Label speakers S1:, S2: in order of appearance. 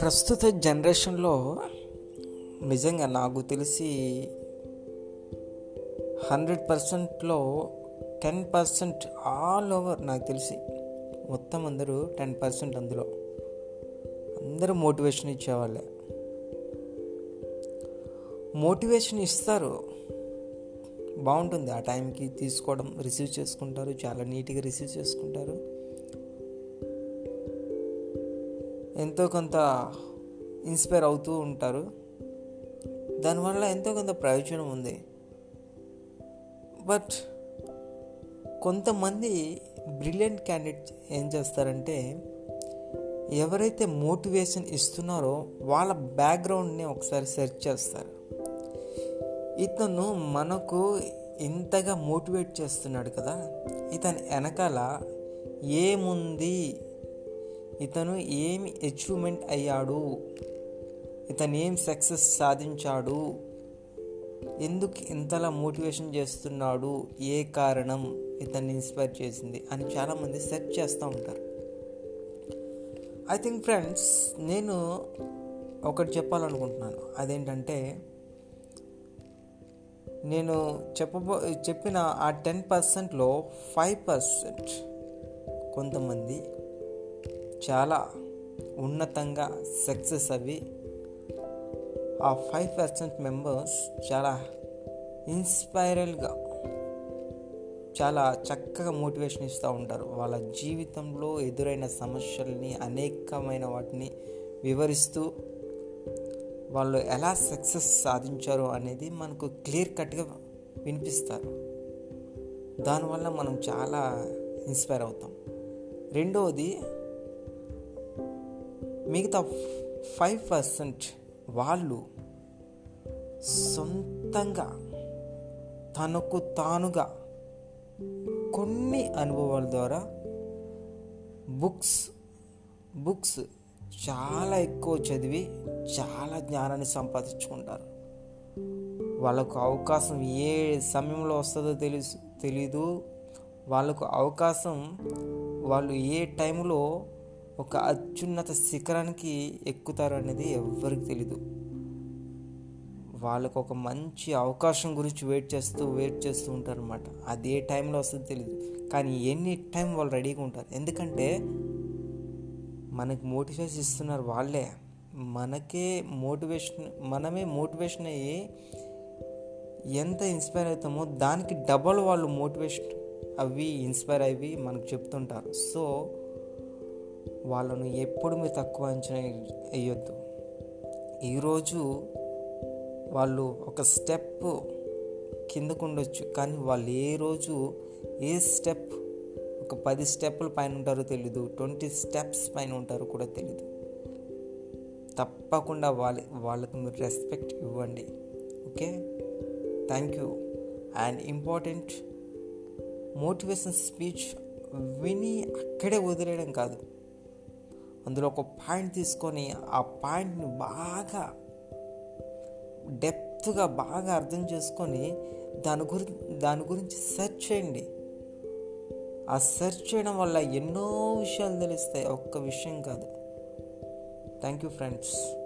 S1: ప్రస్తుత జనరేషన్లో నిజంగా నాకు తెలిసి హండ్రెడ్ పర్సెంట్లో టెన్ పర్సెంట్ ఆల్ ఓవర్ నాకు తెలిసి మొత్తం అందరూ టెన్ పర్సెంట్ అందులో. అందరూ మోటివేషన్ ఇచ్చేవాళ్ళే. మోటివేషన్ ఇస్తారు బాగుంటుంది. ఆ టైంకి తీసుకోవడం రిసీవ్ చేసుకుంటారు. చాలా నీట్గా రిసీవ్ చేసుకుంటారు. ఎంతో కొంత ఇన్స్పైర్ అవుతూ ఉంటారు. దానివల్ల ఎంతో కొంత ప్రయోజనం ఉంది. బట్ కొంతమంది బ్రిలియంట్ క్యాండిడేట్ ఏం చేస్తారంటే ఎవరైతే మోటివేషన్ ఇస్తున్నారో వాళ్ళ బ్యాక్గ్రౌండ్ని ఒకసారి సెర్చ్ చేస్తారు. ఇతను మనకు ఇంతగా మోటివేట్ చేస్తున్నాడు కదా. ఇతని వెనకాల ఏముంది? ఇతను ఏమి అచీవ్మెంట్ అయ్యాడు? ఇతను ఏం సక్సెస్ సాధించాడు? ఎందుకు ఇంతలా మోటివేషన్ చేస్తున్నాడు? ఏ కారణం ఇతన్ని ఇన్స్పైర్ చేసింది? అని చాలామంది సెర్చ్ చేస్తూ ఉంటారు. ఐ థింక్ ఫ్రెండ్స్ నేను ఒకటి చెప్పాలనుకుంటున్నాను. అదేంటంటే నేను చెప్పబో చెప్పిన ఆ టెన్ పర్సెంట్లో ఫైవ్ పర్సెంట్ కొంతమంది చాలా ఉన్నతంగా సక్సెస్ అవి ఆ ఫైవ్ పర్సెంట్ మెంబర్స్ చాలా ఇన్స్పైరల్గా చాలా చక్కగా మోటివేషన్ ఇస్తూ ఉంటారు. వాళ్ళ జీవితంలో ఎదురైన సమస్యల్ని అనేకమైన వాటిని వివరిస్తూ వాళ్ళు ఎలా సక్సెస్ సాధించారు అనేది మనకు క్లియర్ కట్గా వినిపిస్తారు. దానివల్ల మనం చాలా ఇన్స్పైర్ అవుతాం. రెండవది మిగతా ఫైవ్ పర్సెంట్ వాళ్ళు సొంతంగా తనకు తానుగా కొన్ని అనుభవాల ద్వారా బుక్స్ బుక్స్ చాలా ఎక్కువ చదివి చాలా జ్ఞానాన్ని సంపాదించుకుంటారు. వాళ్ళకు అవకాశం ఏ సమయంలో వస్తుందో తెలుసు తెలీదు. వాళ్ళకు అవకాశం వాళ్ళు ఏ టైంలో ఒక అత్యున్నత శిఖరానికి ఎక్కుతారు అనేది ఎవ్వరికి తెలీదు. వాళ్ళకు ఒక మంచి అవకాశం గురించి వెయిట్ చేస్తూ వెయిట్ చేస్తూ ఉంటారు అనమాట అది ఏ టైంలో వస్తుందో తెలియదు కానీ ఎన్ని టైం వాళ్ళు రెడీగా ఉంటారు. ఎందుకంటే మనకి మోటివేషన్ ఇస్తున్నారు వాళ్ళే. మనకే మోటివేషన్ మనమే మోటివేషన్ అయ్యి ఎంత ఇన్స్పైర్ అవుతామో దానికి డబల్ వాళ్ళు మోటివేషన్ అవి ఇన్స్పైర్ అవి మనకు చెప్తుంటారు. సో వాళ్ళను ఎప్పుడు మీరు తక్కువ అంచనా వేయొద్దు. ఈరోజు వాళ్ళు ఒక స్టెప్ కిందకు ఉండొచ్చు కానీ వాళ్ళు ఏ రోజు ఏ స్టెప్ ఒక పది స్టెప్పుల పైన ఉంటారో తెలీదు ట్వంటీ స్టెప్స్ పైన ఉంటారో కూడా తెలీదు. తప్పకుండా వాళ్ళ వాళ్ళకు మీరు రెస్పెక్ట్ ఇవ్వండి. Okay? Thank you. And important motivation speech విని అక్కడే వదిలేయడం కాదు. అందులో ఒక పాయింట్ తీసుకొని ఆ పాయింట్ని బాగా డెప్త్గా బాగా అర్థం చేసుకొని దాని గురి దాని గురించి సెర్చ్ చేయండి. ఆ సెర్చ్ చేయడం వల్ల ఎన్నో విషయాలు తెలుస్తాయి. ఒక్క విషయం కాదు. Thank you friends